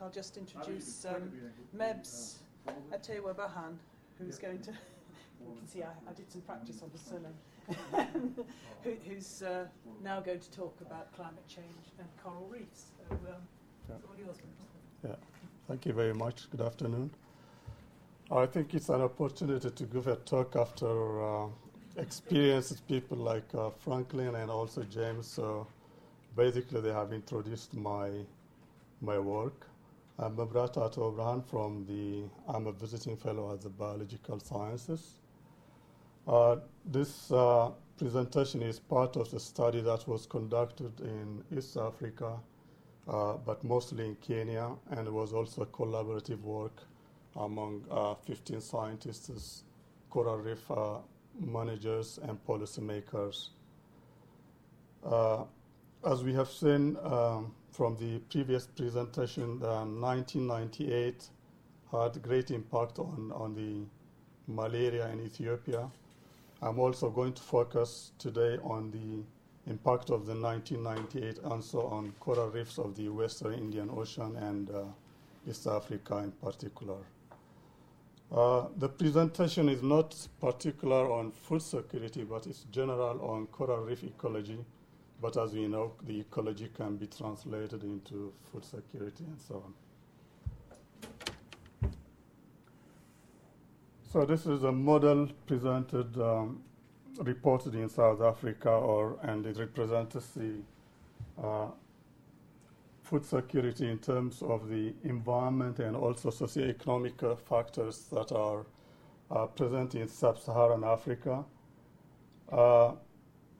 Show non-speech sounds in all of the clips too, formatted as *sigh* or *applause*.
I'll just introduce um, Mebs Ateweberhan, who's going to. *laughs* You can see I, I did some practice on his *laughs* surname. Who, who's uh, now going to talk about climate change and coral reefs. So, um, Yeah. it's all yours, Mebs. Yeah, thank you very much. Good afternoon. I think it's an opportunity to give a talk after uh, experienced people like uh, Franklin and also James. So basically, they have introduced my my work. I'm Mebrahtu Ateweberhan from the. I'm a visiting fellow at the Biological Sciences. Uh, this uh, presentation is part of the study that was conducted in East Africa uh, but mostly in Kenya, and it was also a collaborative work among uh, 15 scientists, coral reef uh, managers, and policymakers. Uh, as we have seen um, from the previous presentation, uh, 1998 had great impact on, on the malaria in Ethiopia. I'm also going to focus today on the impact of the 1998 also on coral reefs of the Western Indian Ocean and uh, East Africa in particular. Uh, the presentation is not particular on food security, but it's general on coral reef ecology. But as we know, the ecology can be translated into food security and so on. So this is a model presented um, reported in South Africa, or and it represents the uh, food security in terms of the environment and also socioeconomic uh, factors that are uh, present in sub-Saharan Africa. Uh,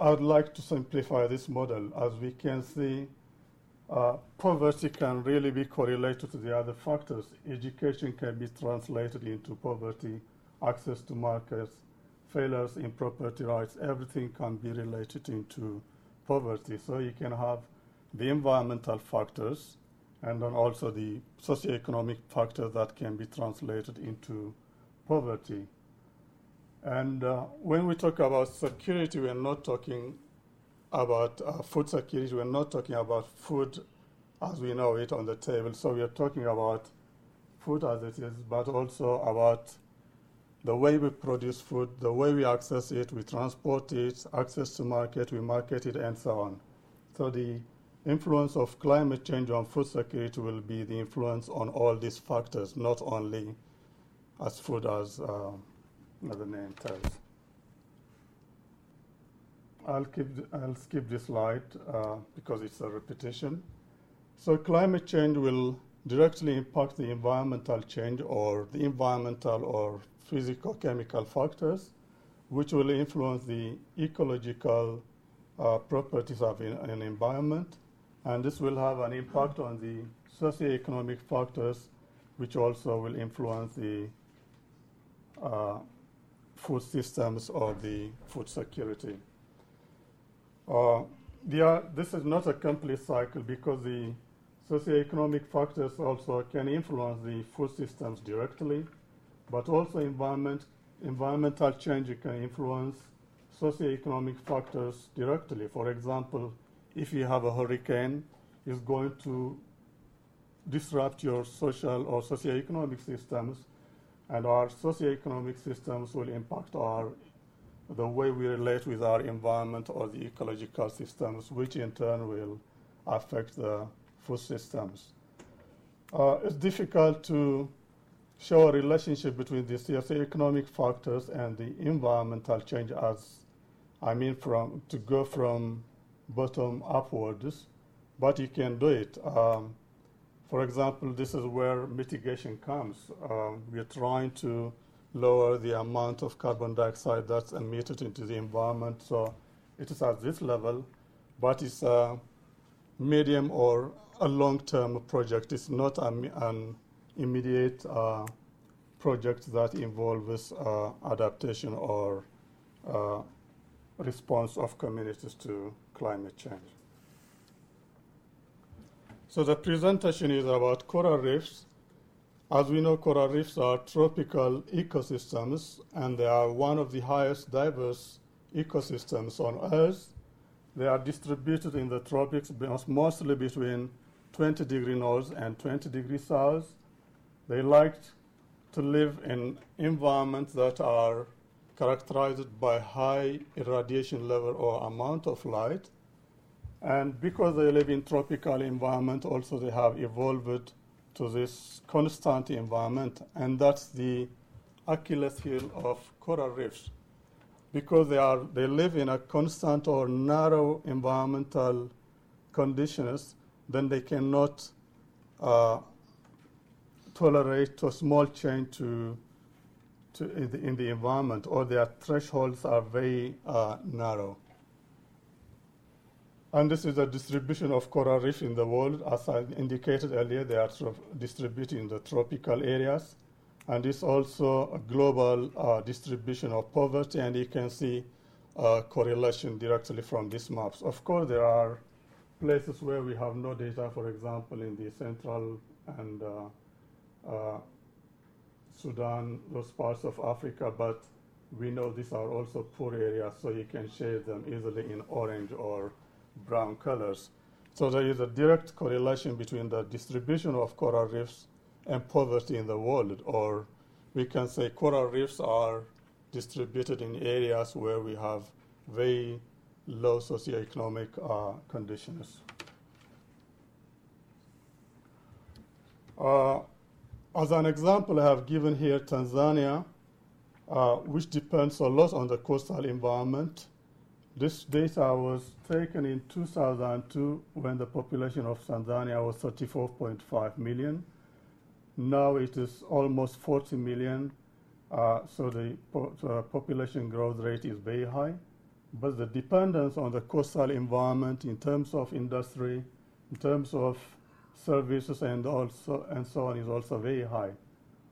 I'd like to simplify this model. As we can see, uh, poverty can really be correlated to the other factors. Education can be translated into poverty, access to markets, failures in property rights, everything can be related into poverty. So you can have the environmental factors and then also the socioeconomic factors that can be translated into poverty. And uh, when we talk about security, we're not talking about uh, food security, we're not talking about food as we know it on the table. So we are talking about food as it is, but also about the way we produce food, the way we access it, we transport it, access to market, we market it, and so on. So the influence of climate change on food security will be the influence on all these factors, not only as food as uh, the name tells. I'll, keep, I'll skip this slide uh, because it's a repetition. So climate change will directly impact the environmental change or the environmental or physical chemical factors which will influence the ecological uh, properties of an, an environment and this will have an impact on the socioeconomic factors which also will influence the uh, food systems or the food security. Uh, are, this is not a complete cycle because the socioeconomic factors also can influence the food systems directly, but also environment, environmental change can influence socioeconomic factors directly. For example, if you have a hurricane, it's going to disrupt your social or socioeconomic systems, and our socioeconomic systems will impact our the way we relate with our environment or the ecological systems, which in turn will affect the food systems. Uh, it's difficult to show a relationship between the socioeconomic factors and the environmental change as I mean from to go from bottom upwards, but you can do it. Um, for example, this is where mitigation comes. Um, we are trying to lower the amount of carbon dioxide that's emitted into the environment. So it is at this level, but it's a medium or a long-term project. It's not an, an immediate uh, project that involves uh, adaptation or uh, response of communities to climate change. So the presentation is about coral reefs. As we know, coral reefs are tropical ecosystems, and they are one of the highest diverse ecosystems on Earth. They are distributed in the tropics, mostly between 20 degree north and 20 degree south. They like to live in environments that are characterized by high irradiation level or amount of light. And because they live in tropical environment, also they have evolved to this constant environment, and that's the Achilles heel of coral reefs. Because they, are, they live in a constant or narrow environmental conditions, then they cannot uh, tolerate a small change to, to in, the, in the environment, or their thresholds are very uh, narrow. And this is a distribution of coral reef in the world. As I indicated earlier, they are distributed in the tropical areas. And it's also a global uh, distribution of poverty, and you can see a correlation directly from these maps. Of course, there are places where we have no data, for example, in the central and uh, uh, Sudan, those parts of Africa, but we know these are also poor areas, so you can shade them easily in orange or brown colors. So there is a direct correlation between the distribution of coral reefs and poverty in the world, or we can say coral reefs are distributed in areas where we have very low socioeconomic uh, conditions. Uh, as an example, I have given here Tanzania, uh, which depends a lot on the coastal environment. This data was taken in 2002 when the population of Tanzania was 34.5 million. Now it is almost 40 million, uh, so the po uh, population growth rate is very high. But the dependence on the coastal environment in terms of industry, in terms of services, and also and so on is also very high.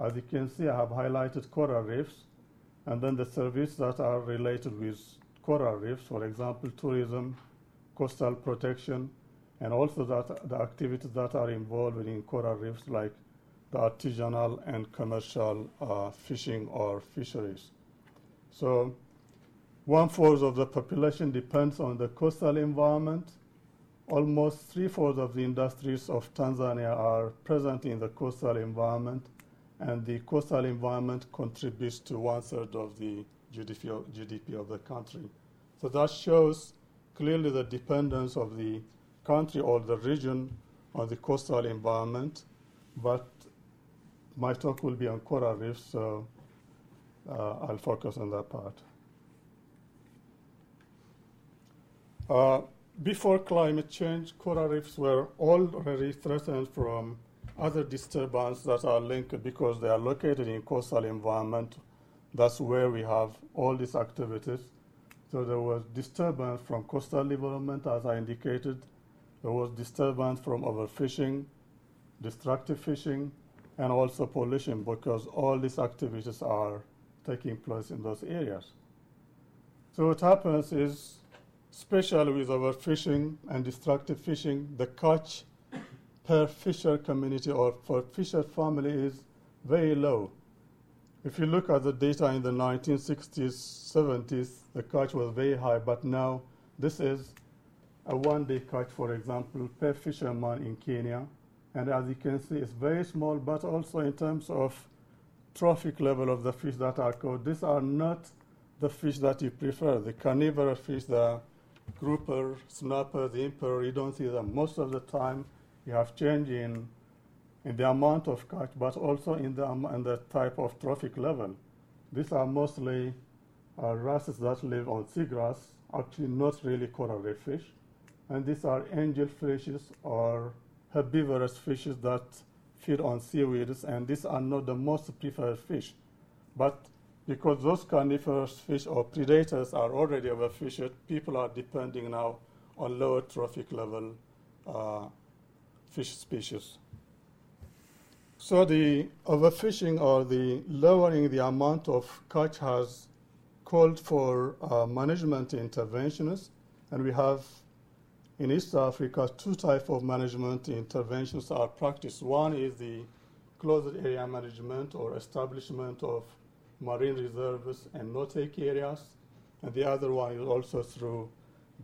As you can see, I have highlighted coral reefs, and then the services that are related with coral reefs, for example, tourism, coastal protection, and also that the activities that are involved in coral reefs like the artisanal and commercial uh, fishing or fisheries. So one-fourth of the population depends on the coastal environment. Almost three-fourths of the industries of Tanzania are present in the coastal environment, and the coastal environment contributes to one-third of the GDP of, GDP of the country. So that shows clearly the dependence of the country or the region on the coastal environment, but my talk will be on coral reefs, so uh, I'll focus on that part. Uh, before climate change, coral reefs were already threatened from other disturbances that are linked because they are located in coastal environment. That's where we have all these activities. So there was disturbance from coastal development, as I indicated. There was disturbance from overfishing, destructive fishing, and also pollution because all these activities are taking place in those areas. So what happens is, especially with overfishing and destructive fishing, the catch per fisher community or for fisher family is very low. If you look at the data in the 1960s, 70s, the catch was very high, but now this is a one-day catch, for example, per fisherman in Kenya. And as you can see, it's very small, but also in terms of trophic level of the fish that are caught, these are not the fish that you prefer. The carnivorous fish, the grouper, snapper, the emperor, you don't see them. Most of the time, you have change in in the amount of catch, but also in the, um, in the type of trophic level. These are mostly uh, that live on seagrass, actually not really coral reef fish. And these are angel fishes or herbivorous fishes that feed on seaweeds, and these are not the most preferred fish. But because those carnivorous fish or predators are already overfished, people are depending now on lower trophic level uh, fish species. So the overfishing or the lowering the amount of catch has called for uh, management interventions, and we have in East Africa two types of management interventions are practiced. One is the closed area management or establishment of marine reserves and no-take areas, and the other one is also through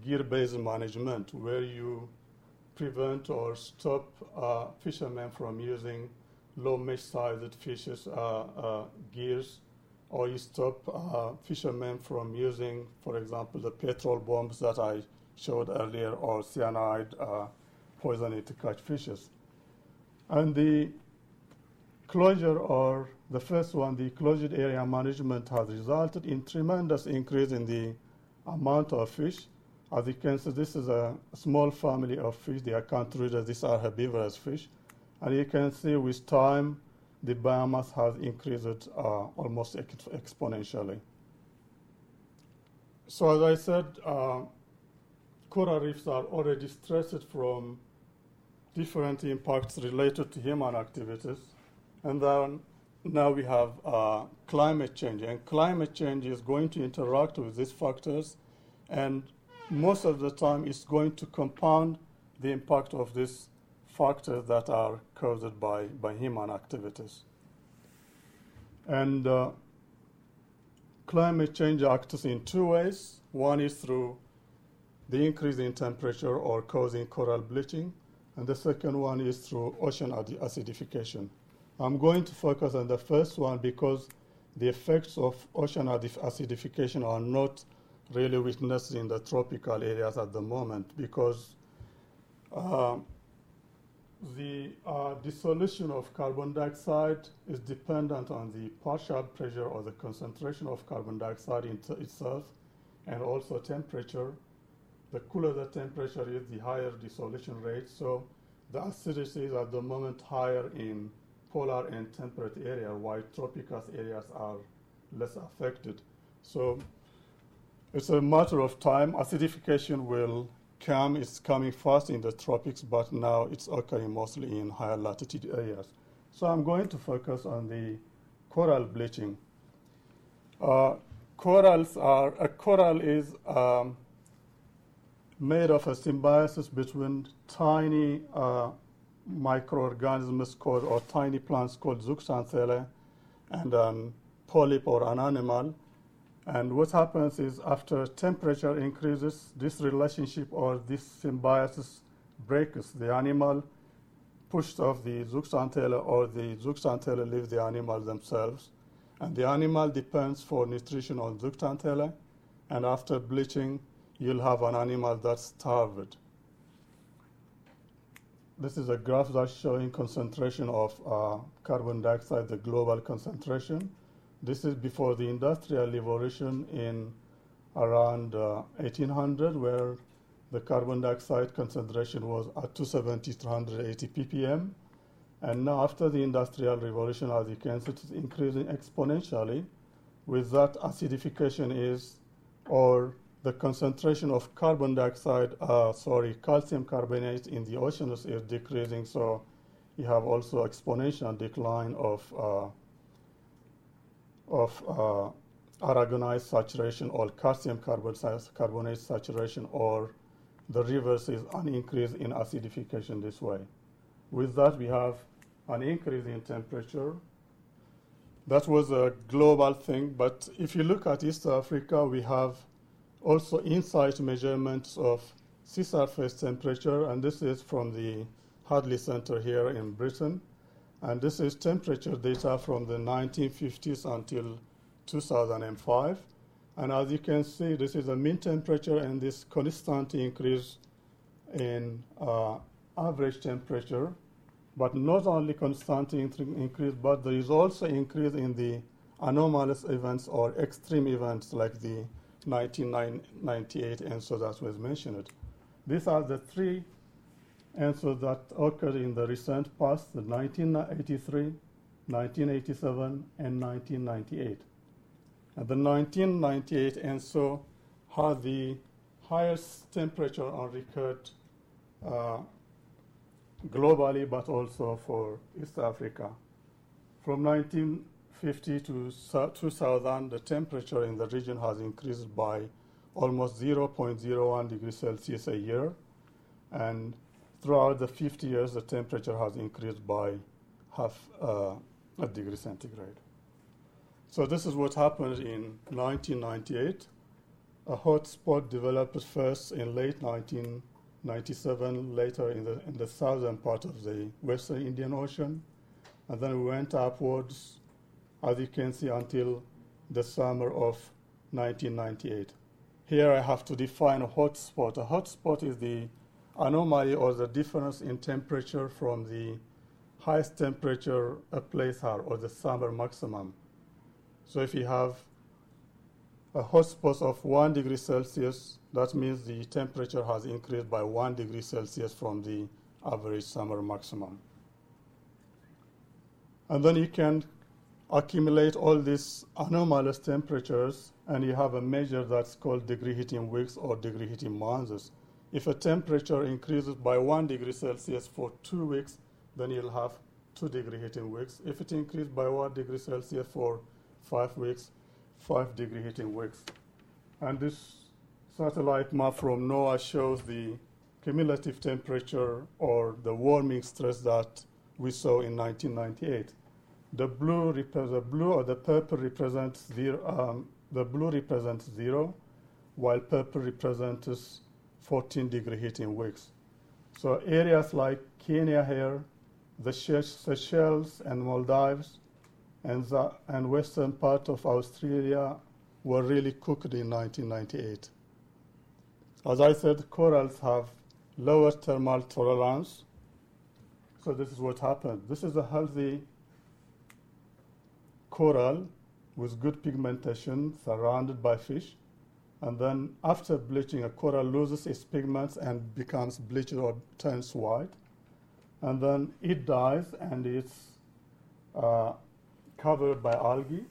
gear-based management, where you prevent or stop uh, fishermen from using low mesh-sized fishes uh, uh, gears, or you stop uh, fishermen from using, for example, the petrol bombs that I showed earlier, or cyanide poisoning to catch fishes. And the closure or the first one, the closed area management has resulted in tremendous increase in the amount of fish. As you can see, this is a small family of fish. They are counter These are herbivorous fish. And you can see with time, the biomass has increased uh, almost ex exponentially. So as I said, uh, coral reefs are already stressed from different impacts related to human activities. And then now we have uh, climate change. And climate change is going to interact with these factors. And most of the time, it's going to compound the impact of these factors that are caused by, by human activities. And uh, climate change acts in two ways. One is through the increase in temperature or causing coral bleaching, and the second one is through ocean acidification. I'm going to focus on the first one because the effects of ocean acidification are not really witnessed in the tropical areas at the moment because uh, the uh, dissolution of carbon dioxide is dependent on the partial pressure or the concentration of carbon dioxide in itself and also temperature. The cooler the temperature is, the higher dissolution rate. So the acidity is at the moment higher in polar and temperate area, while tropical areas are less affected. So it's a matter of time. Acidification will come. It's coming fast in the tropics, but now it's occurring mostly in higher latitude areas. So I'm going to focus on the coral bleaching. Uh, corals are, a coral is um, made of a symbiosis between tiny uh, microorganisms called, or tiny plants called zooxanthellae and a polyp or an animal. And what happens is after temperature increases, this relationship or this symbiosis breaks. The animal pushed off the zooxanthellae or the zooxanthellae leave the animal themselves. And the animal depends for nutrition on zooxanthellae. And after bleaching, you'll have an animal that's starved. This is a graph that's showing concentration of uh, carbon dioxide, the global concentration. This is before the industrial revolution in around uh, 1800, where the carbon dioxide concentration was at 270 to 180 ppm. And now, after the industrial revolution, as you can see, it's increasing exponentially. With that, acidification is, or the concentration of carbon dioxide, uh, sorry, calcium carbonate in the oceans is decreasing. So you have also exponential decline of uh, of uh, aragonite saturation or calcium carbonate saturation, or the reverse is an increase in acidification this way. With that, we have an increase in temperature. That was a global thing, but if you look at East Africa, we have also in situ measurements of sea surface temperature, and this is from the Hadley Center here in Britain. And this is temperature data from the 1950s until 2005. And as you can see, this is the mean temperature and this constant increase in uh, average temperature, but not only constant increase, but there is also increase in the anomalous events or extreme events like the 1998 and so that was mentioned. These are the three ENSOs that occurred in the recent past, the 1983, 1987, and 1998. And the 1998 ENSO had the highest temperature on record uh, globally, but also for East Africa. From 1950 to 2000, the temperature in the region has increased by almost 0.01 degrees Celsius a year. And throughout the 50 years, the temperature has increased by half uh, a degree centigrade. So this is what happened in 1998. A hotspot developed first in late 1997, later in the, in the southern part of the western Indian Ocean. And then we went upwards, as you can see, until the summer of 1998. Here I have to define a hotspot. A hotspot is the anomaly or the difference in temperature from the highest temperature a place has or the summer maximum. So if you have a hotspot of 1 degree Celsius, that means the temperature has increased by 1 degree Celsius from the average summer maximum. And then you can accumulate all these anomalous temperatures and you have a measure that's called degree heating weeks or degree heating months. If a temperature increases by 1 degree Celsius for two weeks, then you'll have 2 degree heating weeks. If it increases by 1 degree Celsius for 5 weeks, 5 degree heating weeks. And this satellite map from NOAA shows the cumulative temperature or the warming stress that we saw in 1998. The blue, the blue or the purple represents zero, um, the blue represents zero, while purple represents 14 degree heating weeks. So areas like Kenya here, the Seychelles and Maldives, and the and western part of Australia were really cooked in 1998. As I said, corals have lower thermal tolerance. So this is what happened. This is a healthy coral with good pigmentation surrounded by fish. And then after bleaching, a coral loses its pigments and becomes bleached or turns white. And then it dies and it's uh, covered by algae.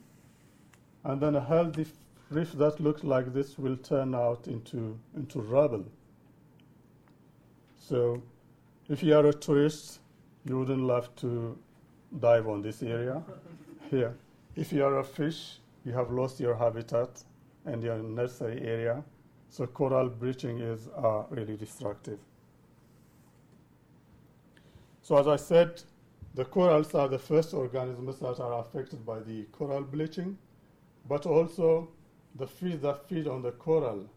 And then a healthy reef that looks like this will turn out into, into rubble. So if you are a tourist, you wouldn't love to dive on this area *laughs* here. If you are a fish, you have lost your habitat and your nursery area. So coral bleaching is uh, really destructive. So as I said, the corals are the first organisms that are affected by the coral bleaching, but also the fish that feed on the coral.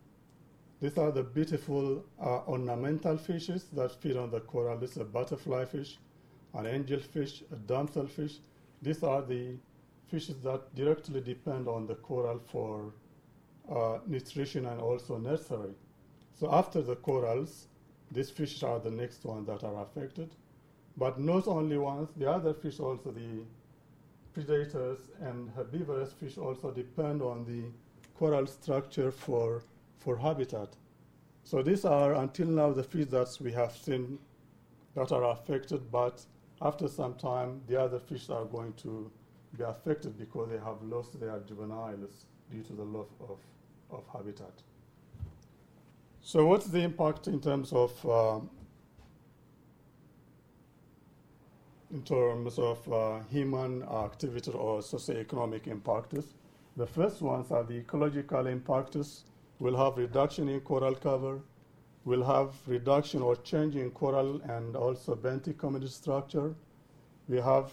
These are the beautiful uh, ornamental fishes that feed on the coral. This is a butterfly fish, an angelfish, a damselfish. These are the fishes that directly depend on the coral for uh, nutrition and also nursery. So after the corals, these fish are the next ones that are affected. But not only ones, the other fish also, the predators and herbivorous fish also depend on the coral structure for, for habitat. So these are, until now, the fish that we have seen that are affected, but after some time, the other fish are going to be affected because they have lost their juveniles due to the loss of, of habitat. So what's the impact in terms of uh, in terms of uh, human activity or socioeconomic impacts? The first ones are the ecological impacts. We'll have reduction in coral cover. We'll have reduction or change in coral and also benthic community structure. We have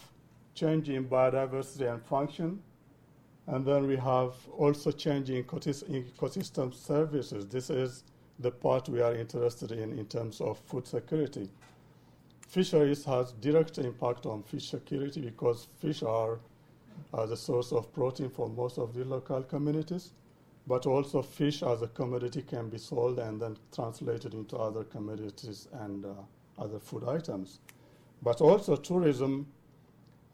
change in biodiversity and function. And then we have also changing ecosystem services. This is the part we are interested in in terms of food security. Fisheries has direct impact on fish security because fish are as a source of protein for most of the local communities, but also fish as a commodity can be sold and then translated into other commodities and uh, other food items. But also tourism,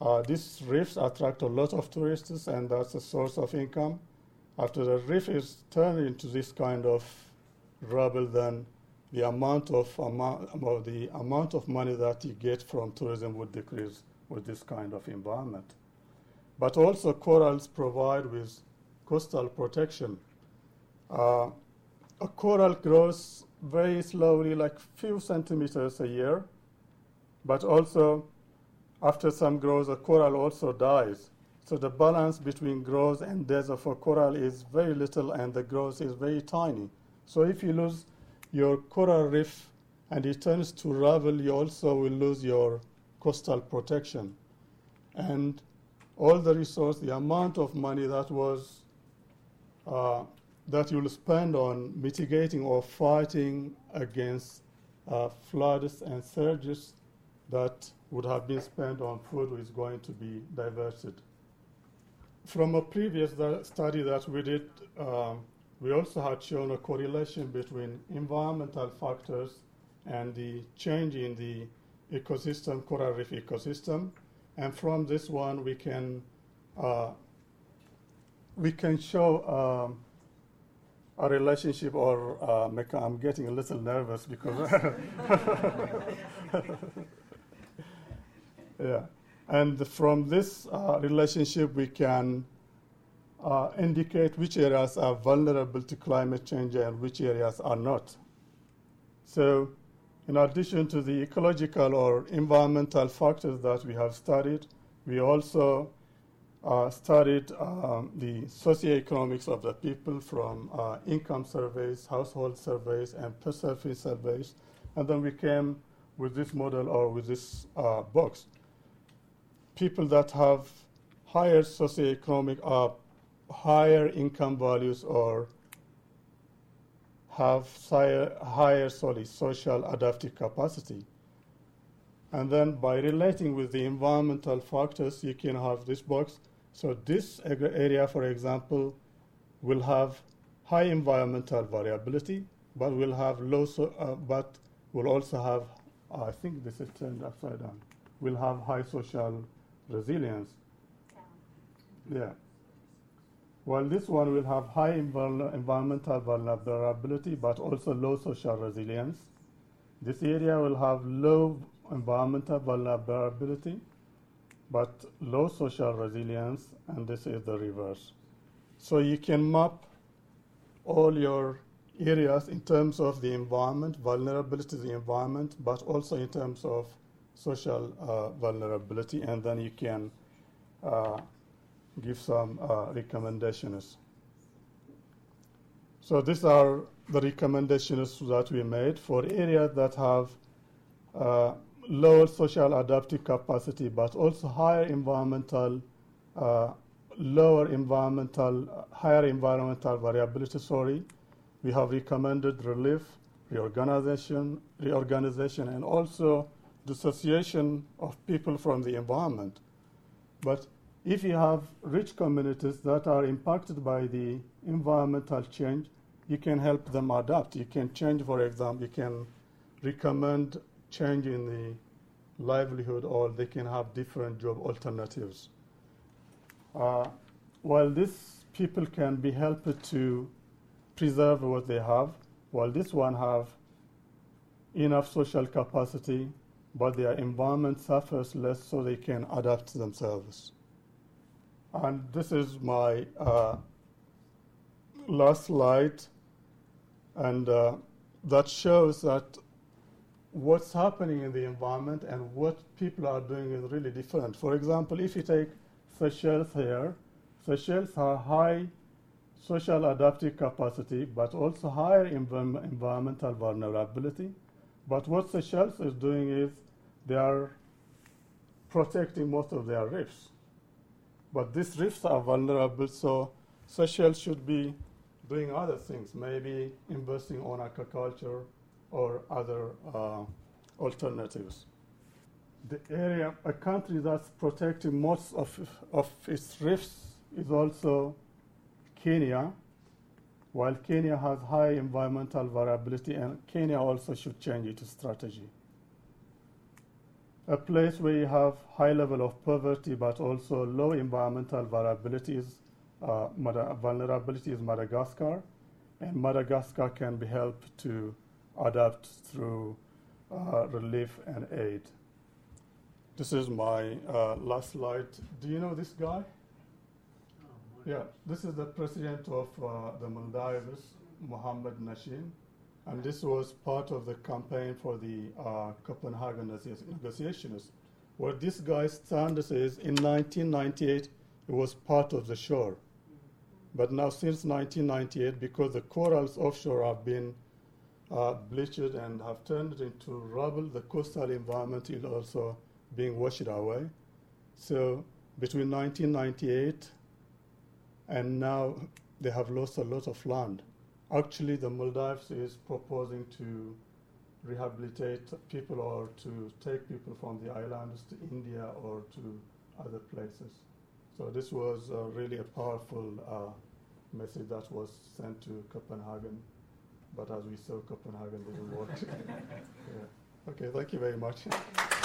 uh, these reefs attract a lot of tourists and that's a source of income. After the reef is turned into this kind of rubble, then the amount of, the amount of money that you get from tourism would decrease with this kind of environment. But also corals provide with coastal protection. Uh, a coral grows very slowly, like few centimeters a year, but also after some growth, a coral also dies. So the balance between growth and death of a coral is very little, and the growth is very tiny. So if you lose your coral reef and it turns to rubble, you also will lose your coastal protection. And all the resource, the amount of money that was uh, that you'll spend on mitigating or fighting against uh, floods and surges that would have been spent on food is going to be diverted. From a previous study that we did, um, we also had shown a correlation between environmental factors and the change in the ecosystem, coral reef ecosystem. And from this one, we can uh, we can show um, a relationship, or uh, I'm getting a little nervous because *laughs* *laughs* yeah, and from this uh, relationship, we can uh, indicate which areas are vulnerable to climate change and which areas are not. So in addition to the ecological or environmental factors that we have studied, we also uh, studied um, the socioeconomics of the people from uh, income surveys, household surveys, and per surface surveys. And then we came with this model or with this uh, box. People that have higher socioeconomic, uh, higher income values or have higher, social adaptive capacity. And then by relating with the environmental factors, you can have this box. So this area, for example, will have high environmental variability, but will have low, so, uh, but will also have, I think this is turned upside down, will have high social resilience. Yeah. While this one will have high environmental vulnerability but also low social resilience. This area will have low environmental vulnerability but low social resilience, and this is the reverse. So you can map all your areas in terms of the environment, vulnerability to the environment, but also in terms of social uh, vulnerability, and then you can uh, give some uh, recommendations. So these are the recommendations that we made for areas that have uh, lower social adaptive capacity, but also higher environmental, uh, lower environmental, higher environmental variability. Sorry, we have recommended relief, reorganization, reorganization, and also dissociation of people from the environment. But if you have rich communities that are impacted by the environmental change, you can help them adapt. You can change, for example, you can recommend change in the livelihood or they can have different job alternatives. Uh, while these people can be helped to preserve what they have, while this one have enough social capacity, but their environment suffers less so they can adapt themselves. And this is my uh, last slide, and uh, that shows that what's happening in the environment and what people are doing is really different. For example, if you take Seychelles here, Seychelles have high social adaptive capacity, but also higher env environmental vulnerability. But what Seychelles is doing is they are protecting most of their reefs. But these reefs are vulnerable, so Seychelles should be doing other things, maybe investing on aquaculture or other uh, alternatives. The area, a country that's protecting most of, of its reefs is also Kenya, while Kenya has high environmental variability, and Kenya also should change its strategy a place where you have high level of poverty but also low environmental vulnerabilities, uh, vulnerability is Madagascar, and Madagascar can be helped to adapt through uh, relief and aid. This is my uh, last slide. Do you know this guy? Yeah, this is the president of uh, the Maldives, Mohammed Nasheed. And this was part of the campaign for the uh, Copenhagen negotiations. What this guy stands is in 1998, it was part of the shore. But now, since 1998, because the corals offshore have been uh, bleached and have turned into rubble, the coastal environment is also being washed away. So, between 1998 and now, they have lost a lot of land. Actually, the Maldives is proposing to rehabilitate people or to take people from the islands to India or to other places. So this was uh, really a powerful uh, message that was sent to Copenhagen, but as we saw, Copenhagen didn't work. *laughs* yeah. Okay, thank you very much. *laughs*